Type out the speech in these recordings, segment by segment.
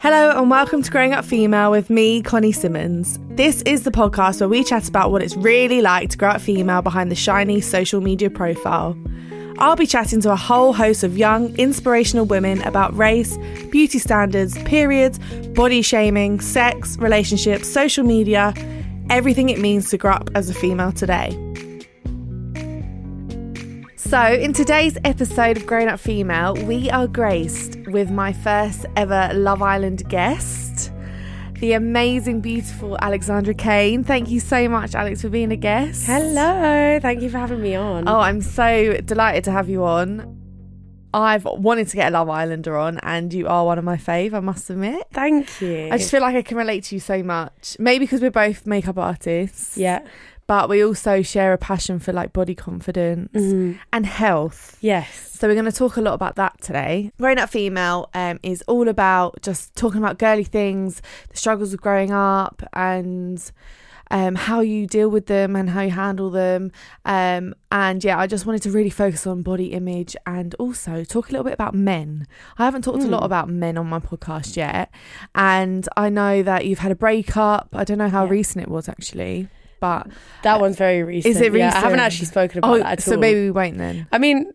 Hello and welcome to Growing Up Female with me, Connie Simmons. This is the podcast where we chat about what it's really like to grow up female behind the shiny social media profile. I'll be chatting to a whole host of young, inspirational women about race, beauty standards, periods, body shaming, sex, relationships, social media, everything it means to grow up as a female today. So, in today's episode of Grown Up Female, we are graced with my first ever Love Island guest, the amazing, beautiful Alexandra Kane. Thank you so much, Alex, for being a guest. Hello, thank you for having me on. Oh, I'm so delighted to have you on. I've wanted to get a Love Islander on, and you are one of my fave, I must admit. thank you. I just feel like I can relate to you so much. Maybe because we're both makeup artists. yeah, But we also share a passion for like body confidence Mhm. and health. yes, So we're going to talk a lot about that today. Growing Up Female um, is all about just talking about girly things, the struggles of growing up, and um, how you deal with them and how you handle them. Um, and yeah, I just wanted to really focus on body image and also talk a little bit about men. I haven't talked a lot Mm. about men on my podcast yet, and I know that you've had a breakup. I don't know how Yeah. recent it was actually, but that one's very recent. Is it Yeah, I haven't actually spoken about oh, that at so all. maybe we won't then. I mean,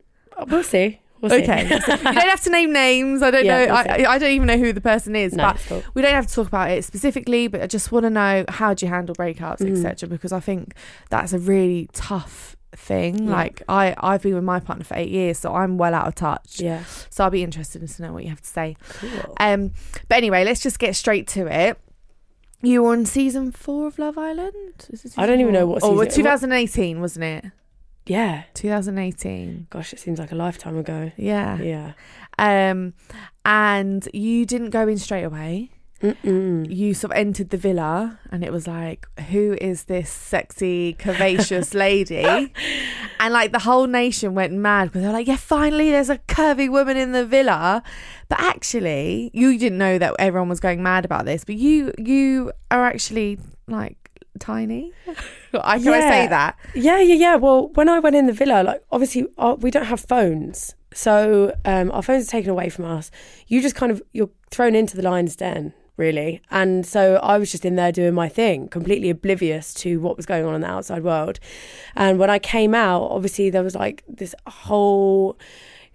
we'll see. We'll see. Okay. you don't have to name names. I don't Yeah, know. we'll. I, I don't even know who the person is, no, but cool. we don't have to talk about it specifically. But I just want to know how do you handle breakups, Mhm. etc. Because I think that's a really tough thing. Yeah. Like I, I've been with my partner for eight years, so I'm well out of touch. Yeah, So I'll be interested to know what you have to say. cool. Um, but anyway, let's just get straight to it. You were on season four of Love Island. Is it I don't season even know what Oh, season- well, 2018, wasn't it? yeah. 2018. Gosh, it seems like a lifetime ago. Yeah. Yeah. Um, and you didn't go in straight away. Mm-mm. You sort of entered the villa, and it was like, who is this sexy, curvaceous lady? and like the whole nation went mad because they're like, yeah, finally, there's a curvy woman in the villa. But actually, you didn't know that everyone was going mad about this. But you, you are actually like tiny. I can I say that? Yeah, yeah, yeah. Well, when I went in the villa, like obviously uh, we don't have phones, so um, our phones are taken away from us. You just kind of you're thrown into the lion's den, really. And so I was just in there doing my thing, completely oblivious to what was going on in the outside world. And when I came out, obviously there was like this whole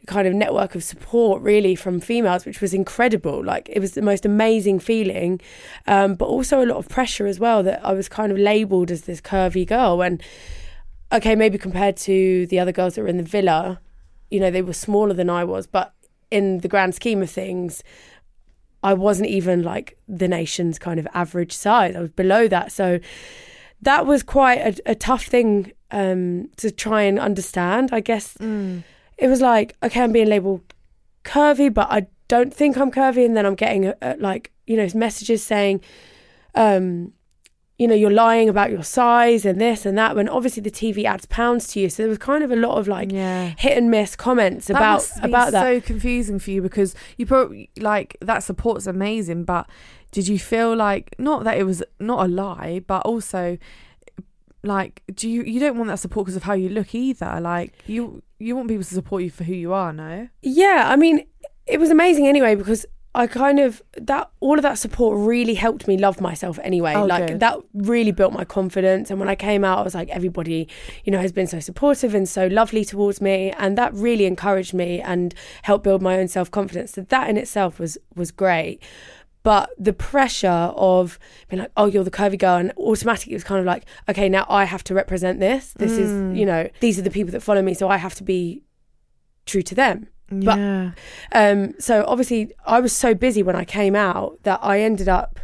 kind of network of support really from females which was incredible like it was the most amazing feeling um, but also a lot of pressure as well that i was kind of labeled as this curvy girl when okay maybe compared to the other girls that were in the villa you know they were smaller than i was but in the grand scheme of things i wasn't even like the nation's kind of average size. I was below that. So that was quite a, a tough thing um, to try and understand i guess. It was like okay i'm being labeled curvy but i don't think i'm curvy. And then i'm getting a, a, like you know messages saying um you know you're lying about your size and this and that when obviously the tv adds pounds to you so there was kind of a lot of like yeah. hit and miss comments That about about that so confusing for you because you probably like that support's amazing, but did you feel like not that it was not a lie, but also like do you you don't want that support because of how you look either? Like you you want people to support you for who you are, no? Yeah, I mean, it was amazing anyway because I kind of that all of that support really helped me love myself anyway. Oh, like good. that really built my confidence. And when I came out, I was like, everybody, you know, has been so supportive and so lovely towards me, and that really encouraged me and helped build my own self confidence. So that in itself was was great. But the pressure of being like, oh, you're the curvy girl, and automatically it was kind of like, okay, now I have to represent this. This Mm. is, you know, these are the people that follow me, so I have to be true to them. But- yeah. Um, so obviously, I was so busy when I came out that I ended up.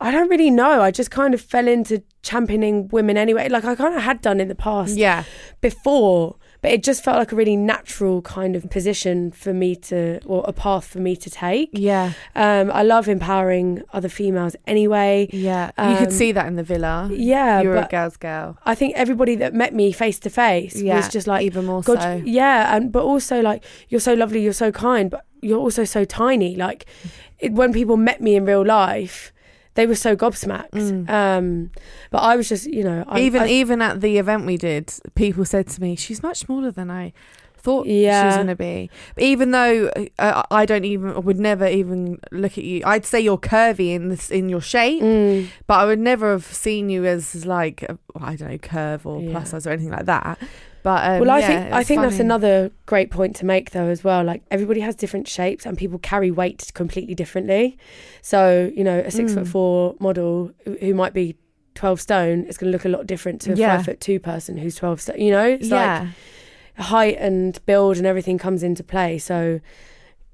I don't really know. I just kind of fell into championing women anyway. Like I kind of had done in the past yeah. before, but it just felt like a really natural kind of position for me to, or a path for me to take. Yeah. Um, I love empowering other females anyway. Yeah. you could Um, see that in the villa. Yeah, You were a girl's girl. I think everybody that met me face to face was just like, even more God, so. yeah, and but also like you're so lovely, you're so kind, but you're also so tiny. Like it, when people met me in real life, they were so gobsmacked. Mm. Um, but I was just, you know, I, even I, even at the event we did, people said to me, "She's much smaller than I thought she was going to be." But even though uh, I don't even, I would never even look at you. I'd say you're curvy in this in your shape, Mm, but I would never have seen you as like a, I don't know curve or Yeah. plus size or anything like that. But um, well, I yeah, think I think that's another great point to make though as well. Like everybody has different shapes and people carry weight completely differently. So you know, a six Mm. foot four model who- might be twelve stone is going to look a lot different to a Yeah. five foot two person who's twelve stone. You know, it's like yeah. Height and build and everything comes into play. So,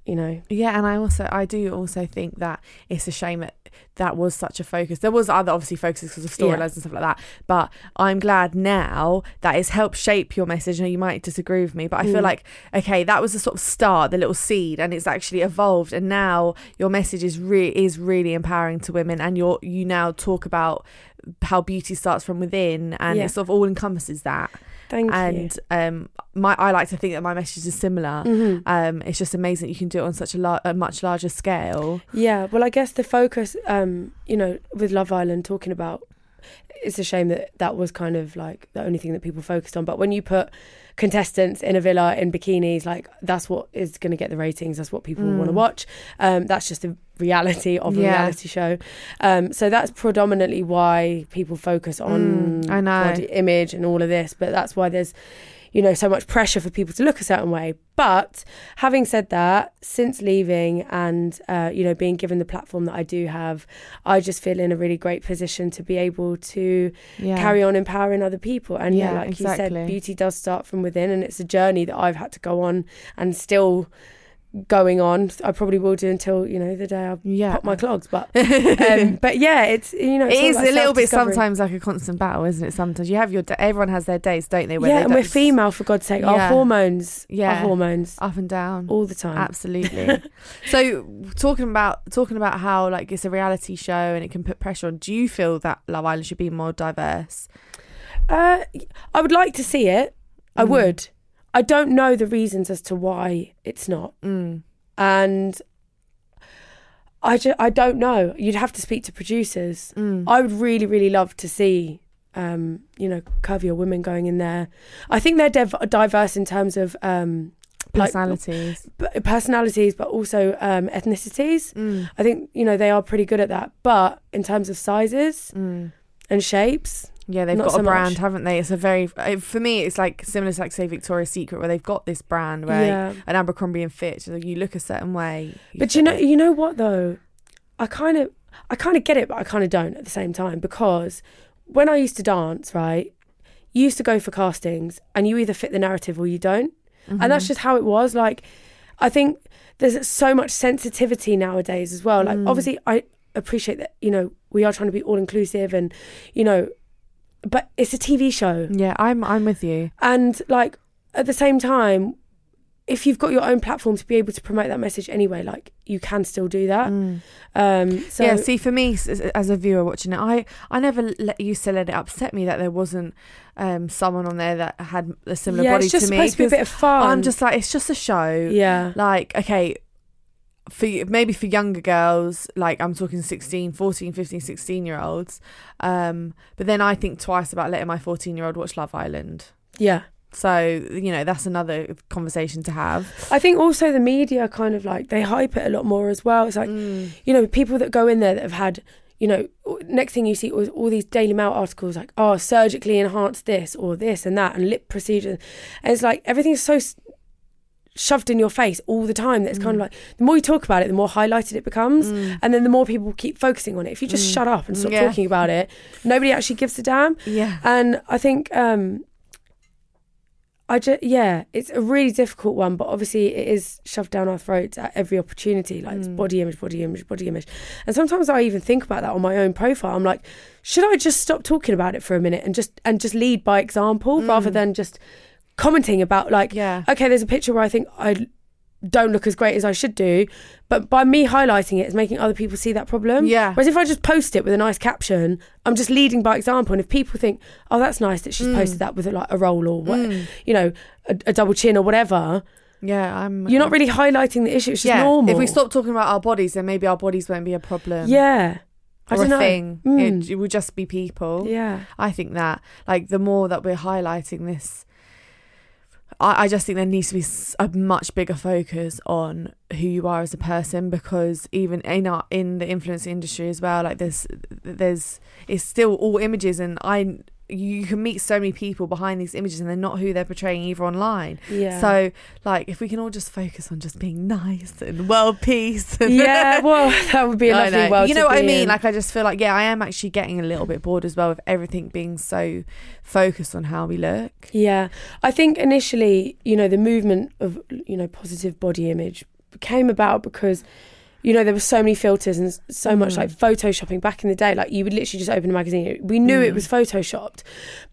you know, Yeah, and I also I do also think that it's a shame that that was such a focus. There was other obviously focuses because of storylines Yeah. and stuff like that. But I'm glad now that it's helped shape your message. And you might disagree with me, but I feel Mm. like okay, that was the sort of start, the little seed, and it's actually evolved. And now your message is really is really empowering to women, and you're you now talk about how beauty starts from within, and Yeah. it sort of all encompasses that. thank and um, my I like to think that my message is similar. you. hmm Um, it's just amazing that you can do it on such a, lar- a much larger scale. Yeah, well, I guess the focus, um, you know, with Love Island talking about, it's a shame that that was kind of like the only thing that people focused on. But when you put contestants in a villa in bikinis, like that's what is going to get the ratings. That's what people want to Mm. watch. Um, that's just the reality of a Yeah. reality show. Um, so that's predominantly why people focus on Mm, I know. body image and all of this. But that's why there's you know so much pressure for people to look a certain way. But having said that since leaving and uh, you know being given the platform that i do have i just feel in a really great position to be able to Yeah. carry on empowering other people. And yeah, Yeah, like you said beauty does start from within and it's a journey that i've had to go on and still going on i probably will do until you know the day i Yeah. pop my clogs but um, but yeah it's you know it's it is about a little bit sometimes like a constant battle, isn't it? Sometimes you have your everyone has their days, don't they? where yeah they and we're female for god's sake our hormones Yeah. our hormones up and down. all the time Absolutely. so talking about talking about how like it's a reality show and it can put pressure on. Do you feel that Love Island should be more diverse? Uh, I would like to see it. I Mm. would. I don't know the reasons as to why it's not, Mm. and I ju- I don't know. You'd have to speak to producers. Mm. I would really, really love to see, um, you know, curvier women going in there. I think they're div- diverse in terms of um, like- Personalities. b- personalities, but also um, ethnicities. Mm. I think you know they are pretty good at that. But in terms of sizes Mm. and shapes, Yeah, they've Not got so a brand, much. haven't they? It's a very for me. It's like similar to like say Victoria's Secret, where they've got this brand where yeah. an Abercrombie and Fitch. Like you look a certain way. But you know, you know what though, I kind of, I kind of get it, but I kind of don't at the same time because when I used to dance, right, you used to go for castings and you either fit the narrative or you don't, and Mm-hmm. that's just how it was. Like, I think there's so much sensitivity nowadays as well. Like, Mm. obviously, I appreciate that you know we are trying to be all inclusive and you know, but it's a TV show. yeah, I'm I'm with you. And like at the same time, if you've got your own platform to be able to promote that message anyway, like you can still do that. Mm. Um, so yeah, see, for me as a viewer watching it, I I never let, used to let it upset me that there wasn't um, someone on there that had a similar yeah, body it's just to me. supposed to be a bit of fun. I'm just like, it's just a show. yeah, Like, okay, for maybe for younger girls, like I'm talking 16, 14, 15, 16 year olds. Um, but then I think twice about letting my 14 year old watch Love Island. yeah, So you know that's another conversation to have. I think also the media kind of like they hype it a lot more as well. It's like Mm. you know people that go in there that have had you know next thing you see was all these Daily Mail articles like oh surgically enhanced this or this and that and lip procedure, and it's like everything's so shoved in your face all the time that it's Mm. kind of like the more you talk about it the more highlighted it becomes and then the more people keep focusing on it if you just shut up and stop Mm. Yeah. talking about it nobody actually gives a damn Yeah. and I think um I just yeah, it's a really difficult one, but obviously it is shoved down our throats at every opportunity. Like it's body image, body image, body image. And sometimes I even think about that on my own profile. I'm like, should I just stop talking about it for a minute and just and just lead by example rather than just commenting about like Yeah. okay, there's a picture where I think I don't look as great as I should do, but by me highlighting it, it's making other people see that problem. Yeah. Whereas if I just post it with a nice caption, I'm just leading by example. And if people think, oh, that's nice that Mm. she's posted that with like a roll or what, you know, a, a double chin or whatever, Yeah, I'm. you're not really highlighting the issue. It's just yeah. normal. If we stop talking about our bodies, then maybe our bodies won't be a problem. yeah, I don't a know. thing. Mm. It, it will just be people. yeah, I think that like the more that we're highlighting this, I, I just think there needs to be a much bigger focus on who you are as a person because even in our in the influence industry as well, like there's there's it's still all images and I you can meet so many people behind these images and they're not who they're portraying either online. yeah. So like if we can all just focus on just being nice and world peace and yeah, well, that would be a lovely world. You know what I mean? in. Like I just feel like yeah, I am actually getting a little bit bored as well with everything being so focused on how we look. Yeah, I think initially, you know, the movement of you know positive body image came about because you know there were so many filters and so much mm. like photoshopping back in the day. Like you would literally just open a magazine. We knew it mm. was photoshopped,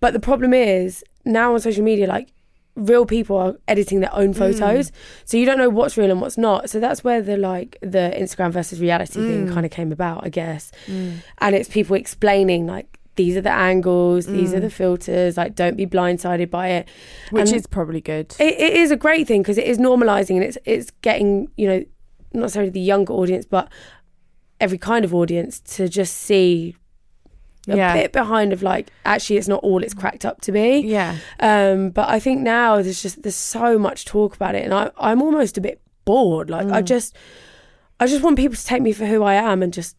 but the problem is now on social media, like real people are editing their own mm. photos, so you don't know what's real and what's not. So that's where the like the Instagram versus reality thing kind of came about, I guess. And it's people explaining like. These are the angles. These are the filters. Like, don't be blindsided by it. Which And- is probably good. it, it is a great thing because it is normalizing and it's it's getting you know not necessarily the younger audience but every kind of audience to just see a Yeah. bit behind of like actually it's not all it's cracked up to be Yeah. um but i think now there's just there's so much talk about it and i i'm almost a bit bored like Mm. i just i just want people to take me for who i am and just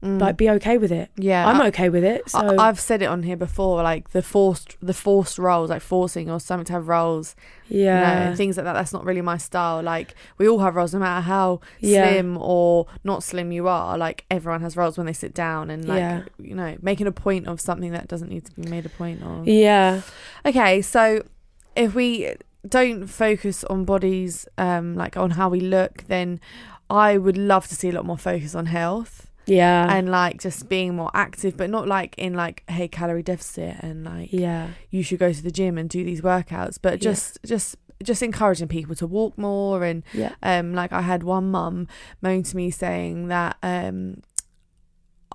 like be okay with it Mm. Yeah. i'm I- okay with it so I, I've said it on here before, like the forced, the forced roles, like forcing or something to have roles, yeah you know, things like that. That's not really my style. Like we all have roles, no matter how Yeah. slim or not slim you are. Like everyone has roles when they sit down, and like Yeah. you know, making a point of something that doesn't need to be made a point of. yeah Okay, so if we don't focus on bodies, um, like on how we look, then I would love to see a lot more focus on health yeah. and like just being more active, but not like in like hey calorie deficit and like yeah. you should go to the gym and do these workouts, but Yeah. just just just encouraging people to walk more and yeah. um like I had one mum moan to me saying that um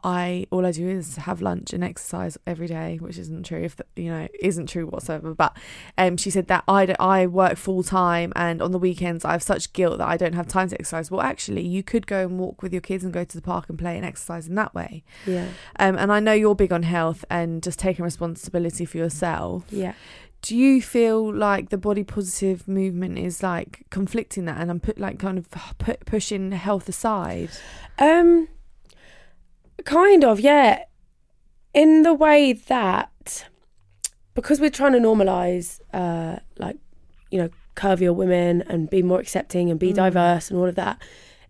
I all I do is have lunch and exercise every day, which isn't true. If the, you know, isn't true whatsoever. But um, she said that I I work full time and on the weekends I have such guilt that I don't have time to exercise. Well, actually, you could go and walk with your kids and go to the park and play and exercise in that way. yeah Um, and I know you're big on health and just taking responsibility for yourself. yeah Do you feel like the body positive movement is like conflicting that, and I'm put like kind of put, pushing health aside? Um, kind of, yeah. In the way that because we're trying to normalize, uh, like you know, curvier women and be more accepting and be diverse and all of that,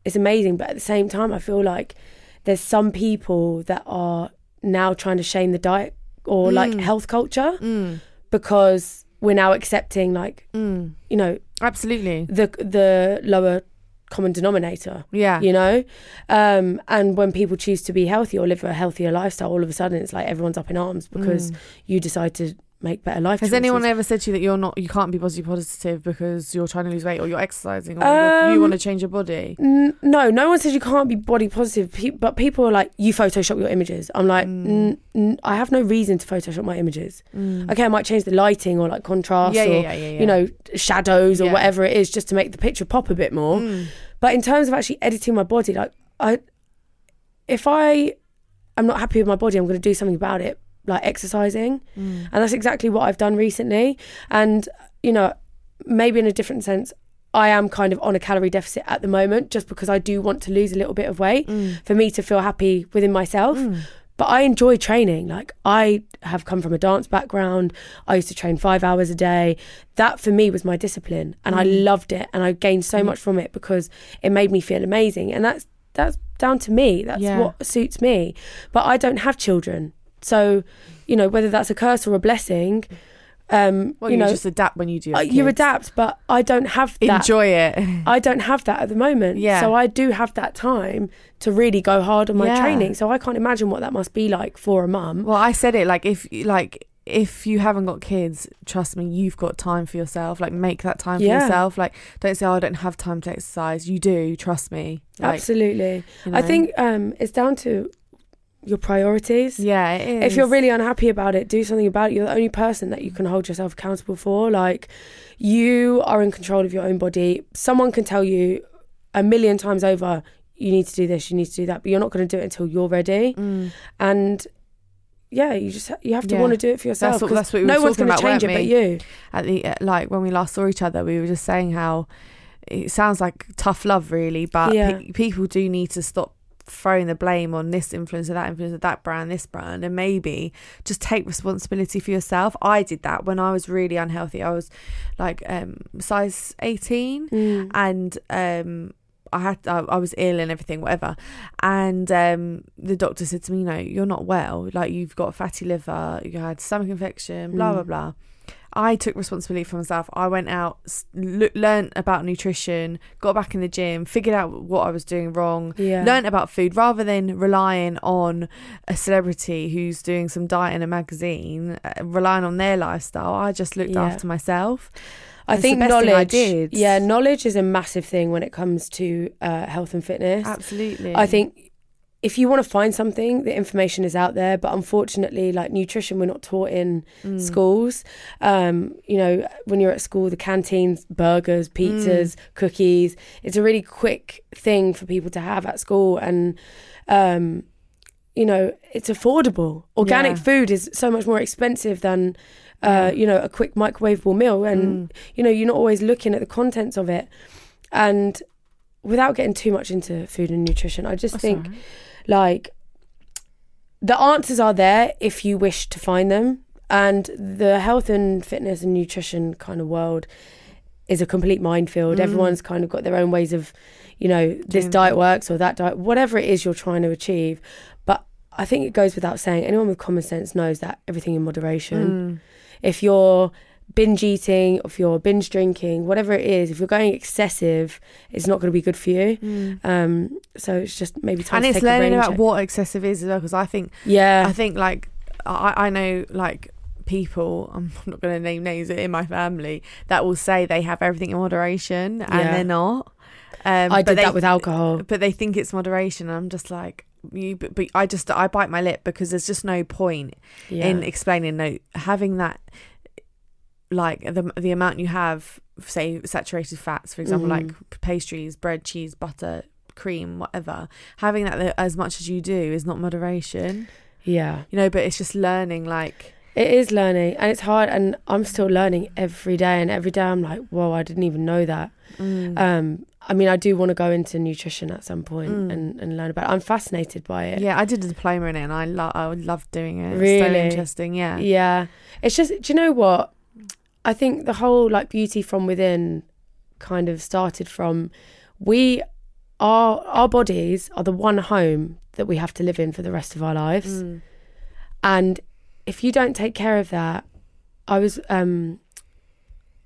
it's amazing. But at the same time, I feel like there's some people that are now trying to shame the diet or like health culture because we're now accepting like Mm. you know Absolutely. the the lower common denominator Yeah. you know um and when people choose to be healthy or live a healthier lifestyle all of a sudden it's like everyone's up in arms because you decide to make better life Has choices. anyone ever said to you that you're not, you can't be body positive because you're trying to lose weight or you're exercising or you're- you Um, want to change your body? N- no no one says you can't be body positive pe- but people are like you photoshop your images i'm like Mm. n- n- i have no reason to photoshop my images okay i might change the lighting or like contrast Yeah, yeah, or yeah, yeah, you know shadows or whatever it is just to make the picture pop a bit more Mm. But in terms of actually editing my body, like I, if I am not happy with my body, I'm going to do something about it, like exercising, Mm. and that's exactly what I've done recently. And you know, maybe in a different sense, I am kind of on a calorie deficit at the moment just because I do want to lose a little bit of weight mm. for me to feel happy within myself. Mm. But I enjoy training. Like, I have come from a dance background. I used to train five hours a day. That for me was my discipline. And I mm. loved it. And I gained so much from it because it made me feel amazing. And that's that's down to me. That's Yeah. what suits me. But I don't have children. So, you know, whether that's a curse or a blessing, um, Well, you you, know, just adapt when you do. uh, have you kids. adapt, but I don't have that. Enjoy it. I don't have that at the moment. Yeah. So I do have that time to really go hard on my Yeah. training. So I can't imagine what that must be like for a mum. Well, I said it like if like if you haven't got kids, trust me, you've got time for yourself. Like make that time for yourself. Like don't say, "Oh, I don't have time to exercise." You do. Trust me. Like, Absolutely. you I think um, it's down to your priorities. Yeah, it is. If you're really unhappy about it, do something about it. You're the only person that you can hold yourself accountable for. Like, you are in control of your own body. Someone can tell you a million times over, you need to do this, you need to do that, but you're not going to do it until you're ready. Mm. And yeah, you just you have to Yeah. want to do it for yourself. what- 'cause that's what we were no one's going to change it but you. at the uh, like when we last saw each other, we were just saying how it sounds like tough love, really, but Yeah. pe- people do need to stop throwing the blame on this influencer, that influencer, that brand, this brand, and maybe just take responsibility for yourself. I did that when I was really unhealthy. I was like um, size eighteen, Mm. and um, I had I, I was ill and everything, whatever. And um, the doctor said to me, "You know, you're not well. Like you've got a fatty liver, you had stomach infection, blah Mm. blah blah." I took responsibility for myself. I went out, l- learned about nutrition, got back in the gym, figured out what I was doing wrong, Yeah. learned about food rather than relying on a celebrity who's doing some diet in a magazine, uh, relying on their lifestyle. I just looked Yeah. after myself. I think knowledge. I did. Yeah, knowledge is a massive thing when it comes to uh, health and fitness. Absolutely. I think if you want to find something, the information is out there. But unfortunately, like nutrition, we're not taught in Mm. schools. Um, you know, when you're at school, the canteens, burgers, Mm. pizzas, cookies. It's a really quick thing for people to have at school, and um, you know, it's affordable. Organic Yeah. food is so much more expensive than. Uh, you know, a quick microwavable meal, and Mm. you know, you're not always looking at the contents of it. And without getting too much into food and nutrition, I just That's think right. Like the answers are there if you wish to find them. And the health and fitness and nutrition kind of world is a complete minefield. Mm. everyone's kind of got their own ways of you know this Doing diet works or that diet whatever it is you're trying to achieve. But i think it goes without saying anyone with common sense knows that everything in moderation. Mm. if you're binge eating if you're binge drinking whatever it is if you're going excessive it's not going to be good for you Mm. um so it's just maybe time and to it's learning about check. what excessive is as well because I think yeah I think like I, I know like people I'm not going to name names in my family that will say they have everything in moderation and Yeah. they're not. Um, I did they- that with alcohol. but they think it's moderation. I'm just like you, but, but I just I bite my lip because there's just no point Yeah. in explaining no having that like the the amount you have say saturated fats for example Mhm. like pastries bread cheese butter cream whatever having that as much as you do is not moderation yeah. you know but it's just learning like It is learning and it's hard and I'm still learning every day and every day I'm like, whoa, I didn't even know that. mm, Um I mean I do want to go into nutrition at some point Mm. and, and learn about it. I'm fascinated by it. yeah i did a diploma in it and i love i would love doing it It's so Really? interesting yeah Yeah. It's just do you know what? I think the whole like beauty from within kind of started from we our our bodies are the one home that we have to live in for the rest of our lives. Mm. and if you don't take care of that i was um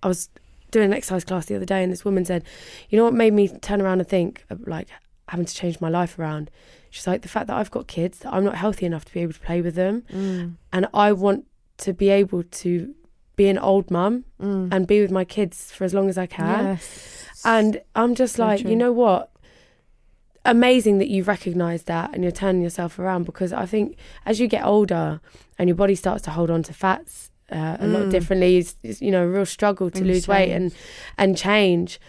i was doing an exercise class the other day and this woman said you know what made me turn around and think of like having to change my life around she's like the fact that i've got kids that i'm not healthy enough to be able to play with them Mm. and i want to be able to be an old mum Mm. and be with my kids for as long as i can yes and I'm just So like, true. you know what? Amazing that you've recognized that and you're turning yourself around because I think as you get older and your body starts to hold on to fats uh, a lot Mm. differently, it's, it's, you know, a real struggle to And lose weight and, change. and change.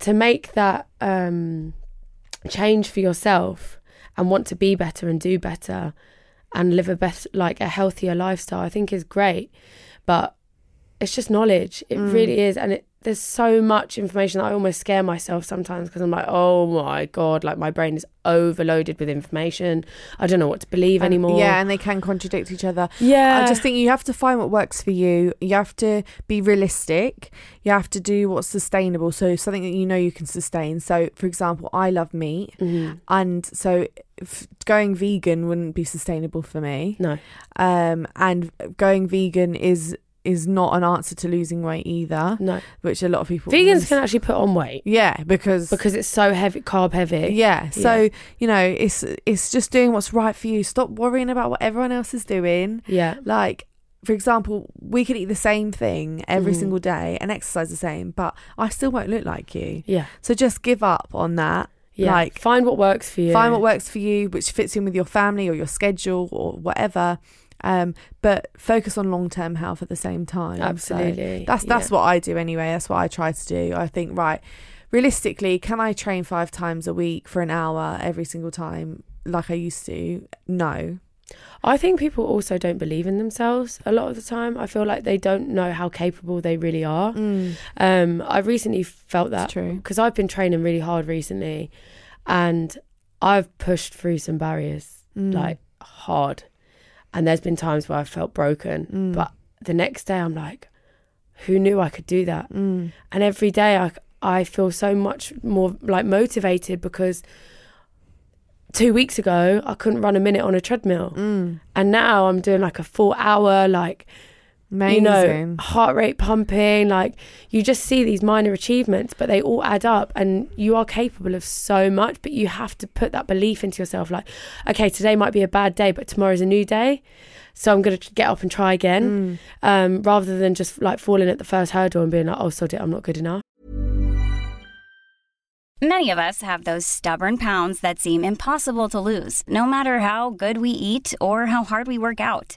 To make that um, change for yourself and want to be better and do better and live a best, like a healthier lifestyle, I think is great. But it's just knowledge. It Mm. really is, and it, there's so much information that I almost scare myself sometimes because I'm like, oh my god, like my brain is overloaded with information. I don't know what to believe And- anymore. Yeah, and they can contradict each other. yeah. I just think you have to find what works for you. You have to be realistic. You have to do what's sustainable. So something that you know you can sustain. So, for example, I love meat, Mhm. and so going vegan wouldn't be sustainable for me. no, Um, and going vegan is is not an answer to losing weight either, no. which a lot of people Vegans can actually put on weight yeah because because it's so heavy, carb heavy. yeah so Yeah. you know it's it's just doing what's right for you stop worrying about what everyone else is doing Yeah. like for example we could eat the same thing every Mhm. single day and exercise the same but i still won't look like you Yeah. so just give up on that Yeah. Like, find what works for you. find what works for you which fits in with your family or your schedule or whatever um but focus on long-term health at the same time So Absolutely. that's that's Yeah. what i do anyway that's what i try to do i think right realistically can i train five times a week for an hour every single time like i used to no I think people also don't believe in themselves a lot of the time. I feel like they don't know how capable they really are. Um, I recently felt that It's true. because I've been training really hard recently, and I've pushed through some barriers Mm. like hard. And there's been times where I felt broken, Mm. but the next day I'm like, who knew I could do that? Mm. And every day I I feel so much more like motivated because two weeks ago I couldn't run a minute on a treadmill, Mm. and now I'm doing like a four hour like amazing you know heart rate pumping. Like you just see these minor achievements, but they all add up, and you are capable of so much. But you have to put that belief into yourself. Like, okay, today might be a bad day, but tomorrow's a new day. So I'm gonna get up and try again, Mm. um, rather than just like falling at the first hurdle and being like, "Oh, sod it, I'm not good enough." Many of us have those stubborn pounds that seem impossible to lose, no matter how good we eat or how hard we work out.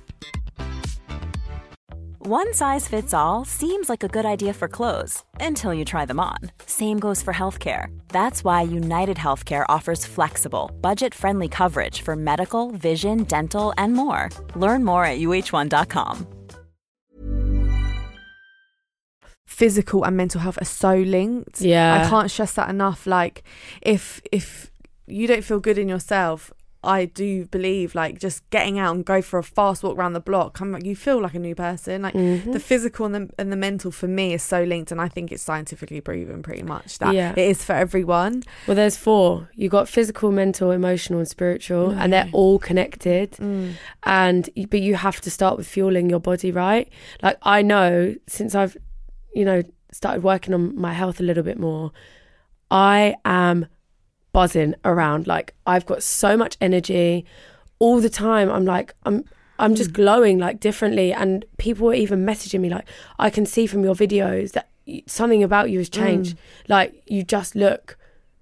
One size fits all seems like a good idea for clothes until you try them on. Same goes for healthcare. That's why United Healthcare offers flexible, budget friendly coverage for medical, vision, dental, and more. Learn more at uh1.com. physical and mental health are so linked Yeah. i can't stress that enough like if if you don't feel good in yourself I do believe like just getting out and go for a fast walk around the block, come like you feel like a new person. Like Mhm. the physical and the and the mental for me is so linked, and I think it's scientifically proven pretty much that Yeah. it is for everyone. Well, there's four. You got physical, mental, emotional, and spiritual, and they're all connected. And but you have to start with fueling your body right. Like I know since I've, you know, started working on my health a little bit more, I am buzzing around. Like I've got so much energy all the time. I'm like I'm. I'm just hmm. glowing like differently, and people are even messaging me like, "I can see from your videos that something about you has hmm. changed. Like you just look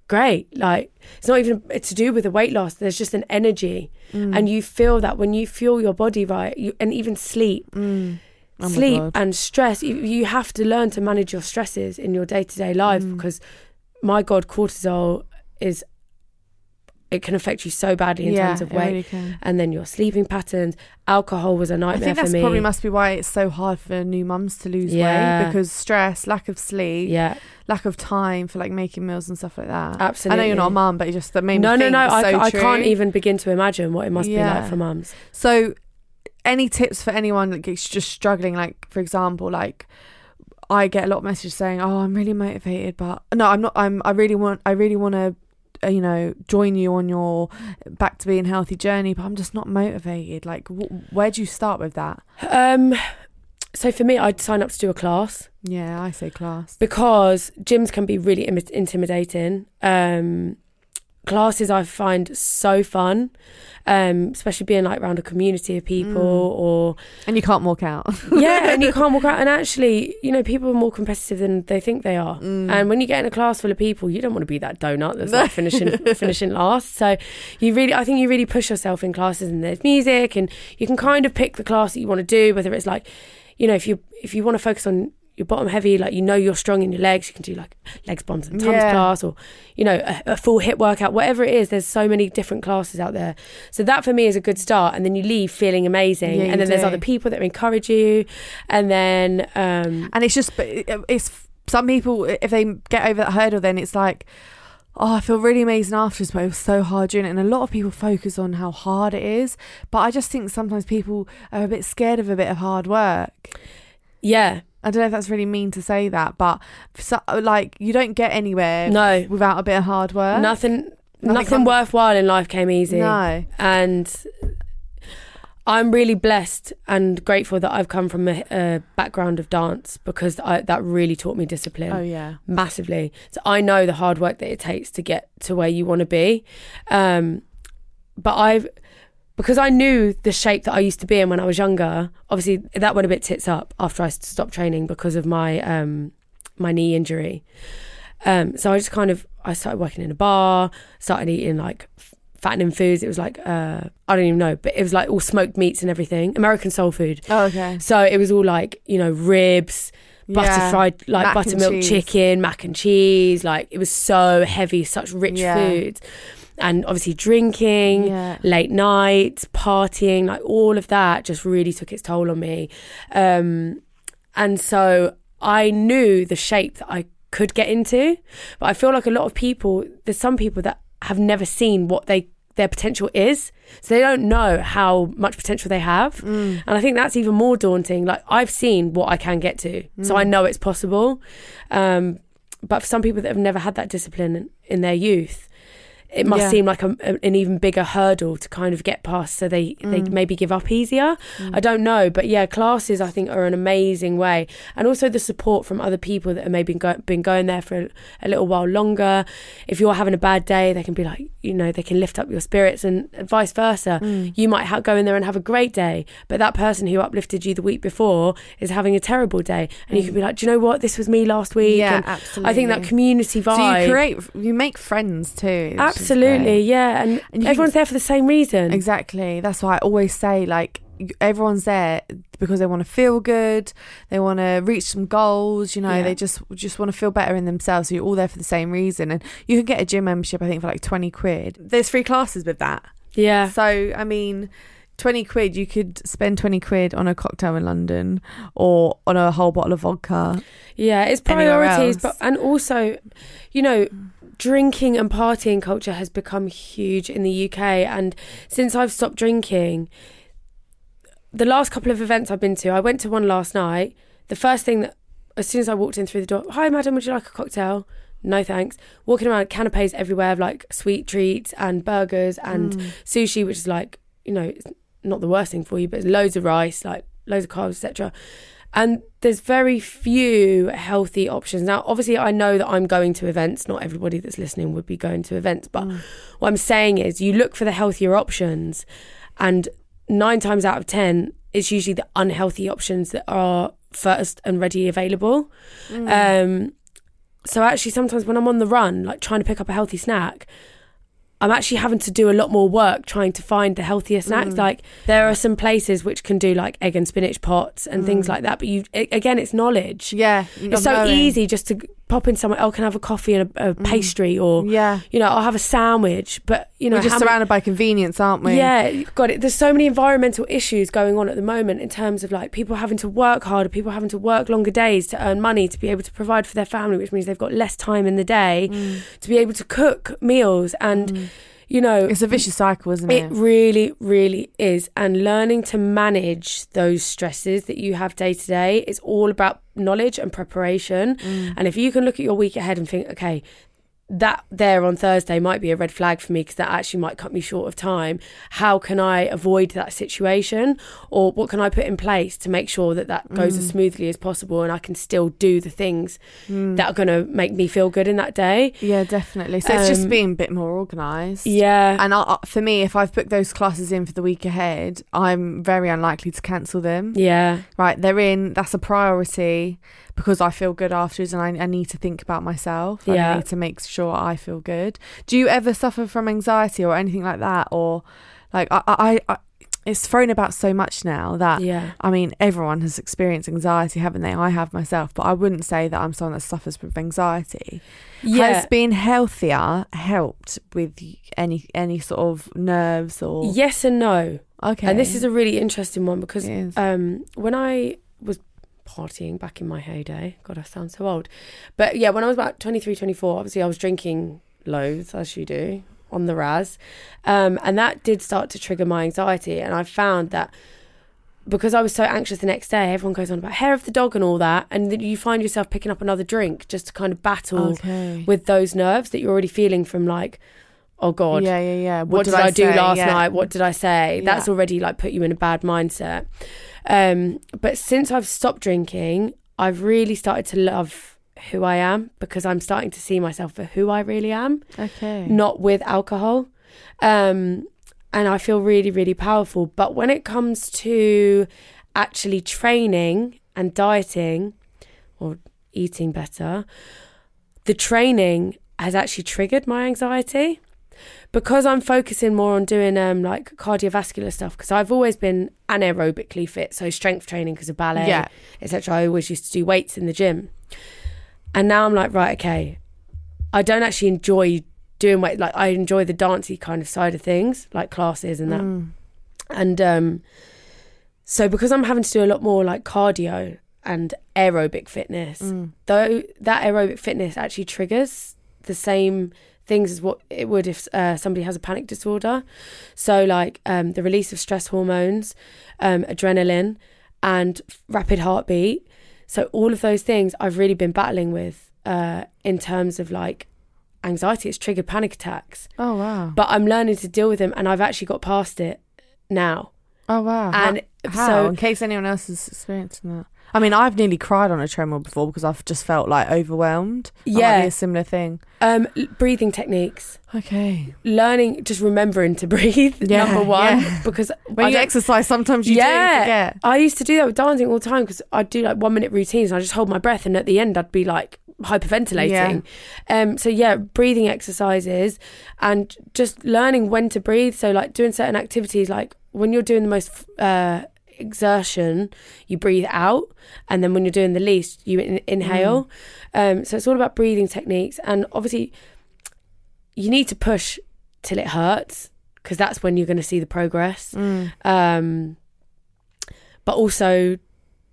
great. Like it's not even it's to do with the weight loss. There's just an energy, hmm. and you feel that when you fuel your body right, you, and even sleep, Oh sleep and stress. You, you have to learn to manage your stresses in your day to day life Mm. because, my God, cortisol is it can affect you so badly in Yeah, terms of weight, really and then your sleeping patterns. Alcohol was a nightmare think that's for me. probably must be why it's so hard for new mums to lose Yeah. weight because stress, lack of sleep, yeah, lack of time for like making meals and stuff like that. Absolutely i know you're not a mum, but it just that made me no, no, no. I, so I can't even begin to imagine what it must be like for mums. So, any tips for anyone like just struggling? Like, for example, like I get a lot of messages saying, "Oh, I'm really motivated, but no, I'm not. I'm. I really want. I really want to you know, join you on your back to being healthy journey, but I'm just not motivated. Like, wh- where do you start with that? Um, so for me, I'd sign up to do a class Yeah, I say class. because gyms can be really Im- intimidating. Um, classes I find so fun, um, especially being like around a community of people or And you can't walk out. yeah, and you can't walk out. And actually, you know, people are more competitive than they think they are. Mm. And when you get in a class full of people, you don't want to be that donut that's like finishing finishing last. So you really, I think you really push yourself in classes, and there's music, and you can kind of pick the class that you want to do. Whether it's like, you know, if you if you want to focus on your bottom heavy, like you know you're strong in your legs, you can do like legs, bums, and tums Yeah. class, or you know a, a full HIIT workout, whatever it is. There's so many different classes out there. So that for me is a good start, and then you leave feeling amazing. Yeah, and then there's other people that encourage you, and then um, and it's just it's some people if they get over that hurdle then it's like oh i feel really amazing afterwards but it was so hard doing it and a lot of people focus on how hard it is but i just think sometimes people are a bit scared of a bit of hard work yeah, i don't know if that's really mean to say that but so, like you don't get anywhere No. without a bit of hard work nothing, Nothing nothing, worthwhile in life came easy. no and I'm really blessed and grateful that I've come from a, a background of dance because I, that really taught me discipline. oh yeah massively. So I know the hard work that it takes to get to where you want to be. Um, but I've because I knew the shape that I used to be in when I was younger. Obviously, that went a bit tits up after I stopped training because of my um, my knee injury. Um, so I just kind of I started working in a bar, started eating like fattening foods. It was like uh, I don't even know, but it was like all smoked meats and everything, American soul food. oh okay So it was all like you know ribs, butter Yeah. fried like Mac buttermilk chicken, mac and cheese. Like it was so heavy, such rich Yeah. foods, and obviously drinking, Yeah. late nights, partying, like all of that just really took its toll on me. Um, and so I knew the shape that I could get into, but I feel like a lot of people, there's some people that have never seen what they their potential is, so they don't know how much potential they have, Mm. and I think that's even more daunting. Like I've seen what I can get to, so Mm. I know it's possible. Um, but for some people that have never had that discipline in, in their youth, it must Yeah. seem like a, an even bigger hurdle to kind of get past so they, they Mm. maybe give up easier. I don't know. But yeah, classes I think are an amazing way. And also the support from other people that have maybe go, been going there for a, a little while longer. If you're having a bad day, they can be like, you know, they can lift up your spirits and vice versa. Mm. You might ha- go in there and have a great day, but that person who uplifted you the week before is having a terrible day. And you can be like, do you know what? This was me last week. Mm. Yeah, and absolutely. I think that community vibe. so you create you make friends too is Absolutely, yeah, and, And everyone's can- there for the same reason. Exactly. That's why I always say like everyone's there because they want to feel good, they want to reach some goals, you know, Yeah. they just just want to feel better in themselves. So you're all there for the same reason and you can get a gym membership I think for like 20 quid. There's free classes with that. Yeah, So, I mean, 20 quid you could spend 20 quid on a cocktail in London or on a whole bottle of vodka. yeah, it's priorities, but and also, you know, drinking and partying culture has become huge in the UK. And since I've stopped drinking, the last couple of events I've been to, I went to one last night. The first thing that, as soon as I walked in through the door, hi, madam, would you like a cocktail? No thanks. Walking around canapes everywhere of like sweet treats and burgers and mm. sushi, which is like, you know, it's not the worst thing for you, but it's loads of rice, like loads of carbs, etc. And there's very few healthy options. Now, obviously, I know that I'm going to events. Not everybody that's listening would be going to events, but what I'm saying is you look for the healthier options, and nine times out of 10, it's usually the unhealthy options that are first and ready available. Um, so actually, sometimes when I'm on the run, like trying to pick up a healthy snack, I'm actually having to do a lot more work trying to find the healthier snacks. Like there are some places which can do like egg and spinach pots and things like that. But you again, it's knowledge. Yeah. It's so easy just to pop in somewhere. Oh, can I have a coffee and a, a mm. pastry, or Yeah. you know, I'll have a sandwich. But you know, We're just how surrounded by convenience, aren't we? yeah, got it. There's so many environmental issues going on at the moment in terms of like people having to work harder, people having to work longer days to earn money to be able to provide for their family, which means they've got less time in the day mm. to be able to cook meals and mm. You know It's a vicious cycle, isn't it? it really, really is. And learning to manage those stresses that you have day to day is all about knowledge and preparation. Mm. And if you can look at your week ahead and think, okay, that there on Thursday might be a red flag for me because that actually might cut me short of time. How can I avoid that situation, or what can I put in place to make sure that that goes as smoothly as possible, and I can still do the things that are going to make me feel good in that day? Yeah, definitely. So it's just Um, being a bit more organised. Yeah, And I, I- for me, if I've booked those classes in for the week ahead, I'm very unlikely to cancel them. yeah, Right, they're in. That's a priority because I feel good afterwards, and I, I need to think about myself. Yeah. I need to make sure I feel good. Do you ever suffer from anxiety or anything like that, or like I, I, I it's thrown about so much now that yeah. I mean, everyone has experienced anxiety, haven't they? I have myself, but I wouldn't say that I'm someone that suffers with anxiety. Yeah. Has being healthier helped with any any sort of nerves or Yes and no. Okay, And this is a really interesting one because um, when I was partying back in my heyday, God, I sound so old. But yeah, when I was about 23, 24, obviously I was drinking loads, as you do, on the Raz. Um, and that did start to trigger my anxiety. And I found that because I was so anxious the next day, everyone goes on about hair of the dog and all that. And then you find yourself picking up another drink just to kind of battle Okay. with those nerves that you're already feeling from like, oh God, yeah, yeah, yeah. what, did, I, do last Yeah. night? What did I say? That's Yeah. already like put you in a bad mindset. Um, but since I've stopped drinking, I've really started to love who I am because I'm starting to see myself for who I really am, Okay. not with alcohol. Um, and I feel really, really powerful. But when it comes to actually training and dieting or eating better, the training has actually triggered my anxiety because I'm focusing more on doing um like cardiovascular stuff because I've always been anaerobically fit, so strength training because of ballet, Yeah. etc. I always used to do weights in the gym, and now I'm like, right, okay, I don't actually enjoy doing weight. Like I enjoy the dancey kind of side of things, like classes and that, Mm. and um, so because I'm having to do a lot more like cardio and aerobic fitness, Mm. though that aerobic fitness actually triggers the same things as what it would if uh, somebody has a panic disorder. So like um, the release of stress hormones, um, adrenaline, and rapid heartbeat. So all of those things I've really been battling with uh, in terms of like anxiety. It's triggered panic attacks, Oh wow. but I'm learning to deal with them, and I've actually got past it now. Oh wow. And how? so- in case anyone else is experiencing that. I mean, I've nearly cried on a treadmill before because I've just felt like overwhelmed. Yeah. a similar thing. Um, breathing techniques. Okay. learning just remembering to breathe Yeah, number one yeah. because When I you exercise, sometimes you yeah do forget. I used to do that with dancing all the time because I'd do like one minute routines and I just hold my breath and at the end I'd be like hyperventilating um so yeah breathing exercises and just learning when to breathe so like doing certain activities like when you're doing the most uh exertion you breathe out and then when you're doing the least you in- inhale um so it's all about breathing techniques and obviously you need to push till it hurts because that's when you're going to see the progress. Mm. Um, but also,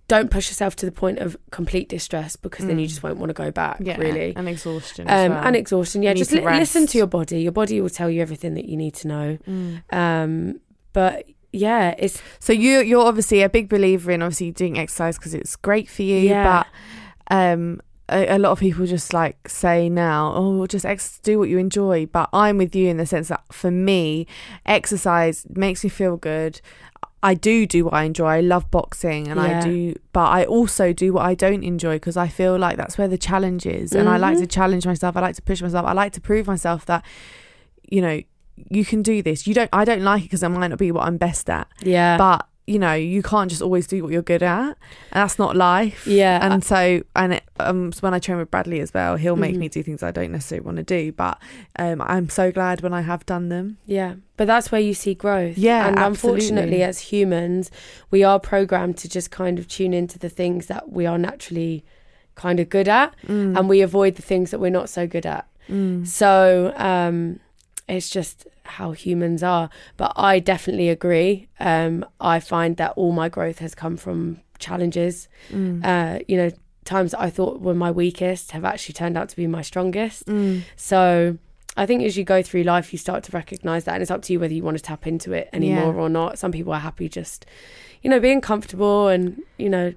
don't push yourself to the point of complete distress because then you Mm. just won't want to go back. Yeah, really. and exhaustion. Um, well. and exhaustion, yeah. You Just to li- listen to your body. Your body will tell you everything that you need to know. Mm. Um, but yeah, it's So you you're obviously a big believer in obviously doing exercise because it's great for you. Yeah. But um, a, a lot of people just like say now, oh, just ex- do what you enjoy. But I'm with you in the sense that for me, exercise makes me feel good. I do do what I enjoy. I love boxing, and I do, but I also do what I don't enjoy because I feel like that's where the challenge is, and I like Mhm. to challenge myself. I like to push myself. I like to prove myself that, you know, you can do this. You don't. I don't like it because I might not be what I'm best at yeah, but you know you can't just always do what you're good at and that's not life Yeah. and so and it, um so when i train with bradley as well he'll make Mhm. me do things i don't necessarily want to do but um i'm so glad when i have done them Yeah, but that's where you see growth. Yeah, and absolutely. unfortunately, as humans, we are programmed to just kind of tune into the things that we are naturally kind of good at, Mm. and we avoid the things that we're not so good at. Mm. So um, it's just how humans are. But I definitely agree. Um, I find that all my growth has come from challenges. Mm. Uh, you know, times that I thought were my weakest have actually turned out to be my strongest. Mm. So I think as you go through life, you start to recognize that, and it's up to you whether you want to tap into it anymore Yeah. or not. Some people are happy just, you know, being comfortable and you know,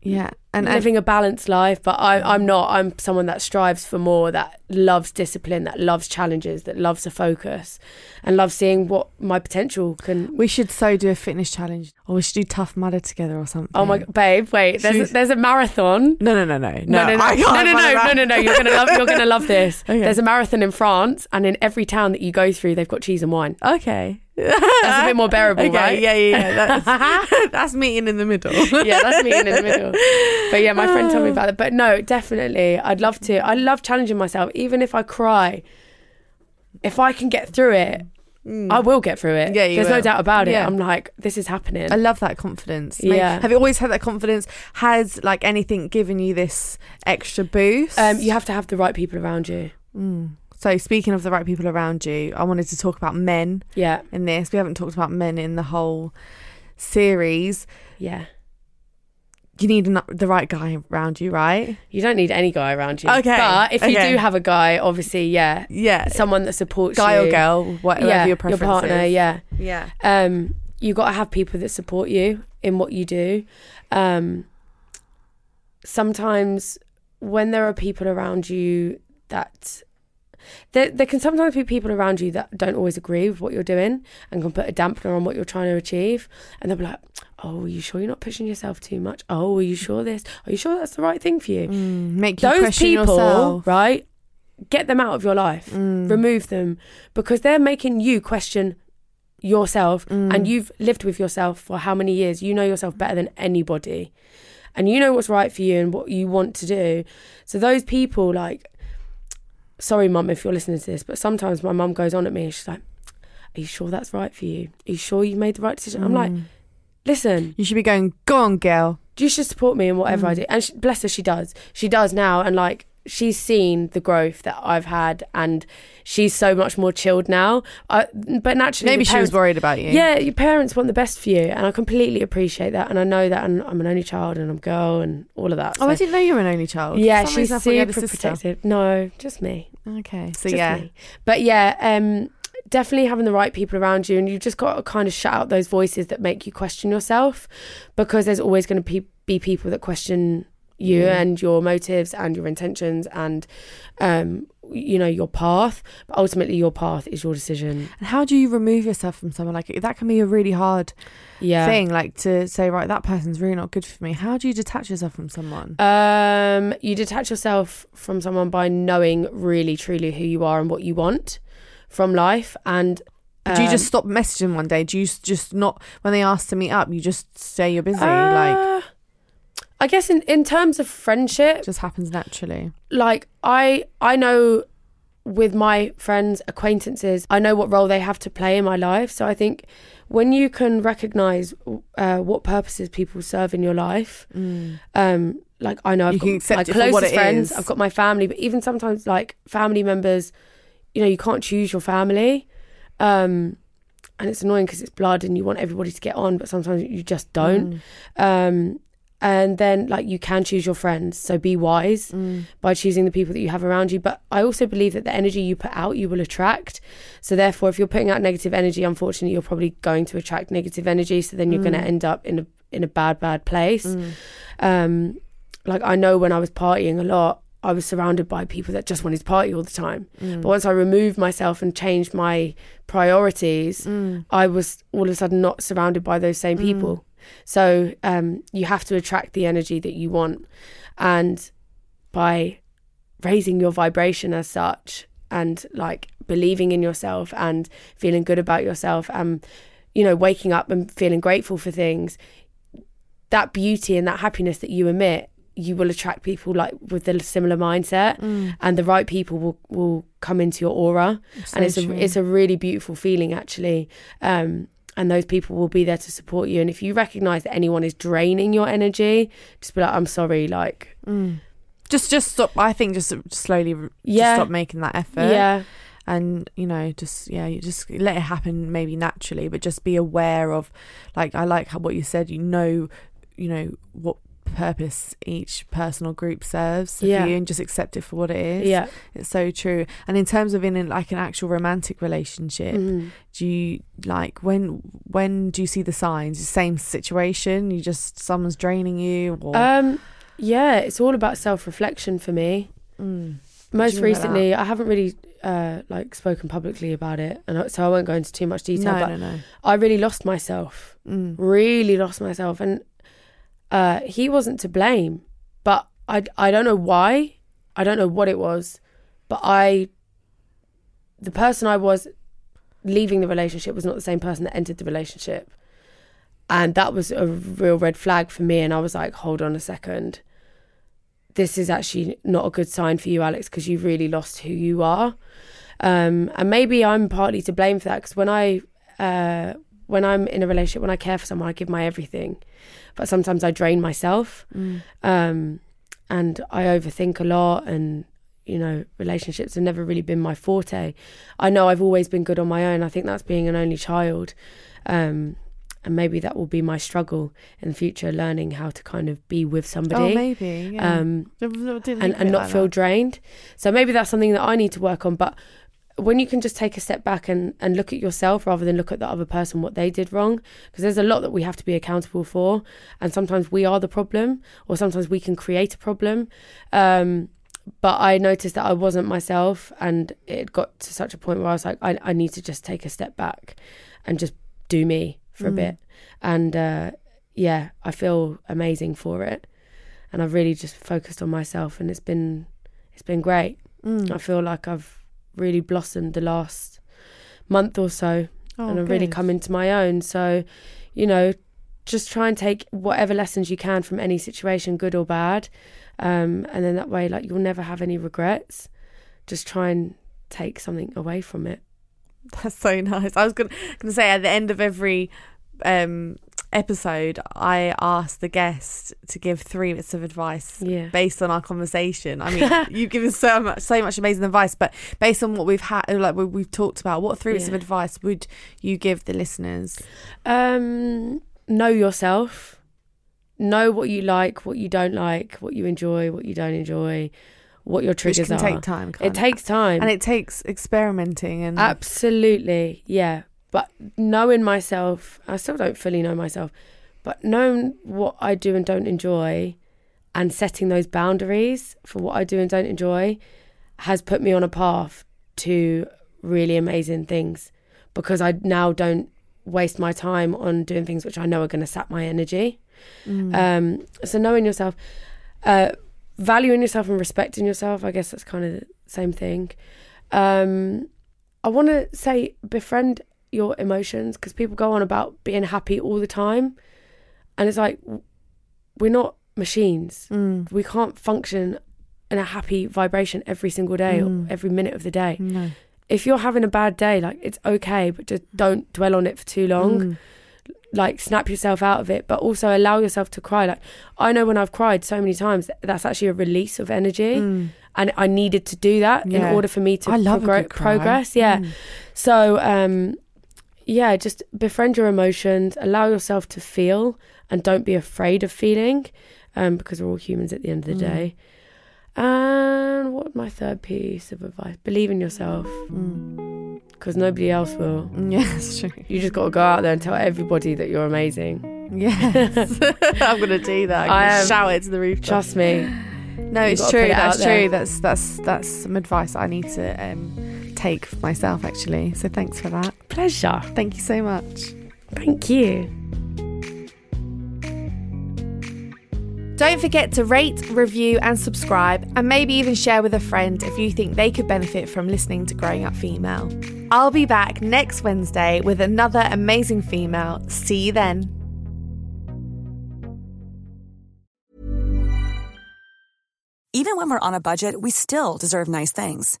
Yeah, and, and living a balanced life. But I, I'm not. I'm someone that strives for more, that loves discipline, that loves challenges, that loves a focus, and loves seeing what my potential can. we should so do a fitness challenge, or we should do Tough Mudder together or something. Oh my babe, wait. There's a, there's a marathon. No, no, no, no, no, No, no, no, no, no, no, no, no. You're gonna love. You're gonna love this. Okay. There's a marathon in France, and in every town that you go through, they've got cheese and wine. Okay, That's a bit more bearable, okay, right? Yeah, yeah, yeah. That's, that's meeting in the middle. yeah, that's meeting in the middle. But yeah, my friend told me about it. But no, definitely, I'd love to. I love challenging myself, even if I cry. If I can get through it, I will get through it. Mm. Yeah, you there's no doubt about it. Yeah. I'm like, this is happening. I love that confidence. Mate, Yeah. Have you always had that confidence? Has like anything given you this extra boost? um, you have to have the right people around you. Mm. So speaking of the right people around you, I wanted to talk about men Yeah, in this. We haven't talked about men in the whole series. yeah. You need an, the right guy around you, right? You don't need any guy around you. Okay, But if you okay. do have a guy, obviously, yeah, Yeah. someone that supports you. guy you. or girl, whatever yeah, your preference partner, is. yeah. Yeah. um, you got to have people that support you in what you do. Um, sometimes when there are people around you that there, there can sometimes be people around you that don't always agree with what you're doing and can put a dampener on what you're trying to achieve. And they'll be like, "Oh, are you sure you're not pushing yourself too much? Oh, are you sure this? Are you sure that's the right thing for you?" Mm, make you Those question people, yourself. right? Get them out of your life. Mm. Remove them because they're making you question yourself Mm. and you've lived with yourself for how many years you know yourself better than anybody and you know what's right for you and what you want to do so those people like sorry mum if you're listening to this but sometimes my mum goes on at me and she's like are you sure that's right for you are you sure you made the right decision i'm like Mm. listen You should be going, go on, girl. you should support me in whatever Mm. I do. And she, bless her, she does. She does now. And like, she's seen the growth that I've had and she's so much more chilled now. I, but naturally, Maybe the she was worried about you. Yeah, your parents want the best for you. And I completely appreciate that. And I know that. And I'm an only child and I'm a girl and all of that. Oh, I didn't know you were an only child. yeah, she's reason I thought you had a super protective. No, just me. Okay, so Just yeah, me. But yeah, um, definitely having the right people around you, and you've just got to kind of shut out those voices that make you question yourself, because there's always going to be, be people that question you Yeah. and your motives and your intentions and um, you know your path. But ultimately, your path is your decision. And how do you remove yourself from someone like that? Can be a really hard Yeah. thing, like to say, right, that person's really not good for me. How do you detach yourself from someone? Um, you detach yourself from someone by knowing really truly who you are and what you want from life, and do you um, just stop messaging one day? Do you just not when they ask to meet up? You just say you're busy. like Uh, I guess in, in terms of friendship, it just happens naturally. like I I know with my friends, acquaintances, I know what role they have to play in my life. So I think when you can recognize uh, what purposes people serve in your life, um, like I know I've You got my closest friends, is. I've got my family, but even sometimes like family members, you know, you can't choose your family. Um, and it's annoying because it's blood and you want everybody to get on, but sometimes you just don't. Um, and then like you can choose your friends, so be wise mm. by choosing the people that you have around you. But I also believe that the energy you put out, you will attract. So therefore, if you're putting out negative energy, unfortunately, you're probably going to attract negative energy. So then you're going to mm. end up in a in a bad bad place. Mm. Um, like I know when I was partying a lot, I was surrounded by people that just wanted to party all the time. Mm. But once I removed myself and changed my priorities, mm. I was all of a sudden not surrounded by those same mm. people. So um, you have to attract the energy that you want, and by raising your vibration as such, and like believing in yourself and feeling good about yourself, and you know waking up and feeling grateful for things, that beauty and that happiness that you emit, you will attract people like with a similar mindset, and the right people will will come into your aura, and it's true. a it's a really beautiful feeling actually. Um, and those people will be there to support you. And if you recognize that anyone is draining your energy, just be like, I'm sorry, like, Just, just stop. I think just slowly, r- just Yeah. stop making that effort. yeah, and you know just yeah you just let it happen maybe naturally but just be aware of like i like how what you said you know you know what purpose each personal group serves Yeah. for you and just accept it for what it is. Yeah. It's so true. And in terms of in like an actual romantic relationship, Mhm. do you like when when do you see the signs? Same situation, you just someone's draining you or Um, yeah, it's all about self reflection for me. Mm. Most do you mean by recently, I haven't really uh, like spoken publicly about it, and so I won't go into too much detail. No, but no, no. I really lost myself. Mm. Really lost myself, and uh, he wasn't to blame. But I I don't know why. I don't know what it was, but I the person I was leaving the relationship was not the same person that entered the relationship. And that was a real red flag for me. And I was like, hold on a second. This is actually not a good sign for you, Alex, because you've really lost who you are. Um, and maybe I'm partly to blame for that because when I uh, when I'm in a relationship, when I care for someone, I give my everything. But sometimes I drain myself, Mm. um, and I overthink a lot. And you know, relationships have never really been my forte. I know I've always been good on my own. I think that's being an only child. Um, and maybe that will be my struggle in the future, learning how to kind of be with somebody. Oh, maybe. Yeah. Um, and, and not like feel that. drained. So maybe that's something that I need to work on. But when you can just take a step back and, and look at yourself rather than look at the other person, what they did wrong, because there's a lot that we have to be accountable for. And sometimes we are the problem, or sometimes we can create a problem. Um, but I noticed that I wasn't myself, and it got to such a point where I was like, I, I need to just take a step back and just do me for a Mm. bit. And uh, yeah, I feel amazing for it. And I've really just focused on myself, and it's been it's been great. Mm. I feel like I've really blossomed the last month or so, Oh, and I've really come into my own. So, you know, just try and take whatever lessons you can from any situation, good or bad, um, and then that way, like you'll never have any regrets. Just try and take something away from it. That's so nice. I was gonna gonna say at the end of every um episode, I asked the guest to give three bits of advice Yeah. based on our conversation. I mean, you've given so much, so much amazing advice, but based on what we've had, like we've talked about, what three bits of advice would you give the listeners? Um, know yourself. Know what you like, what you don't like, what you enjoy, what you don't enjoy, what your Which triggers can are. take time. It can't takes time. and it takes experimenting and Absolutely, yeah. But knowing myself, I still don't fully know myself, but knowing what I do and don't enjoy and setting those boundaries for what I do and don't enjoy has put me on a path to really amazing things because I now don't waste my time on doing things which I know are going to sap my energy. Mm. Um, so knowing yourself, uh, valuing yourself and respecting yourself, I guess that's kind of the same thing. Um, I want to say befriend your emotions because people go on about being happy all the time, and it's like we're not machines. Mm. We can't function in a happy vibration every single day or Mm. every minute of the day. No. If you're having a bad day, like it's okay, but just don't dwell on it for too long Mm. like snap yourself out of it but also allow yourself to cry like i know when i've cried so many times that's actually a release of energy Mm. and i needed to do that in order for me to I love progr- progress yeah Mm. so um yeah just befriend your emotions allow yourself to feel and don't be afraid of feeling um because we're all humans at the end of the Mm. day and what my third piece of advice believe in yourself Mm. because nobody else will Mm, Yeah, that's true. you just got to go out there and tell everybody that you're amazing Yes, I'm gonna do that. I'm I am- shout it to the rooftop. trust me No, You it's true. That's there. true. That's that's that's some advice I need to um, take myself actually. So thanks for that. pleasure Thank you so much. Thank you. Don't forget to rate, review, and subscribe, and maybe even share with a friend if you think they could benefit from listening to Growing Up Female. I'll be back next Wednesday with another amazing female. See you then. Even when we're on a budget, we still deserve nice things.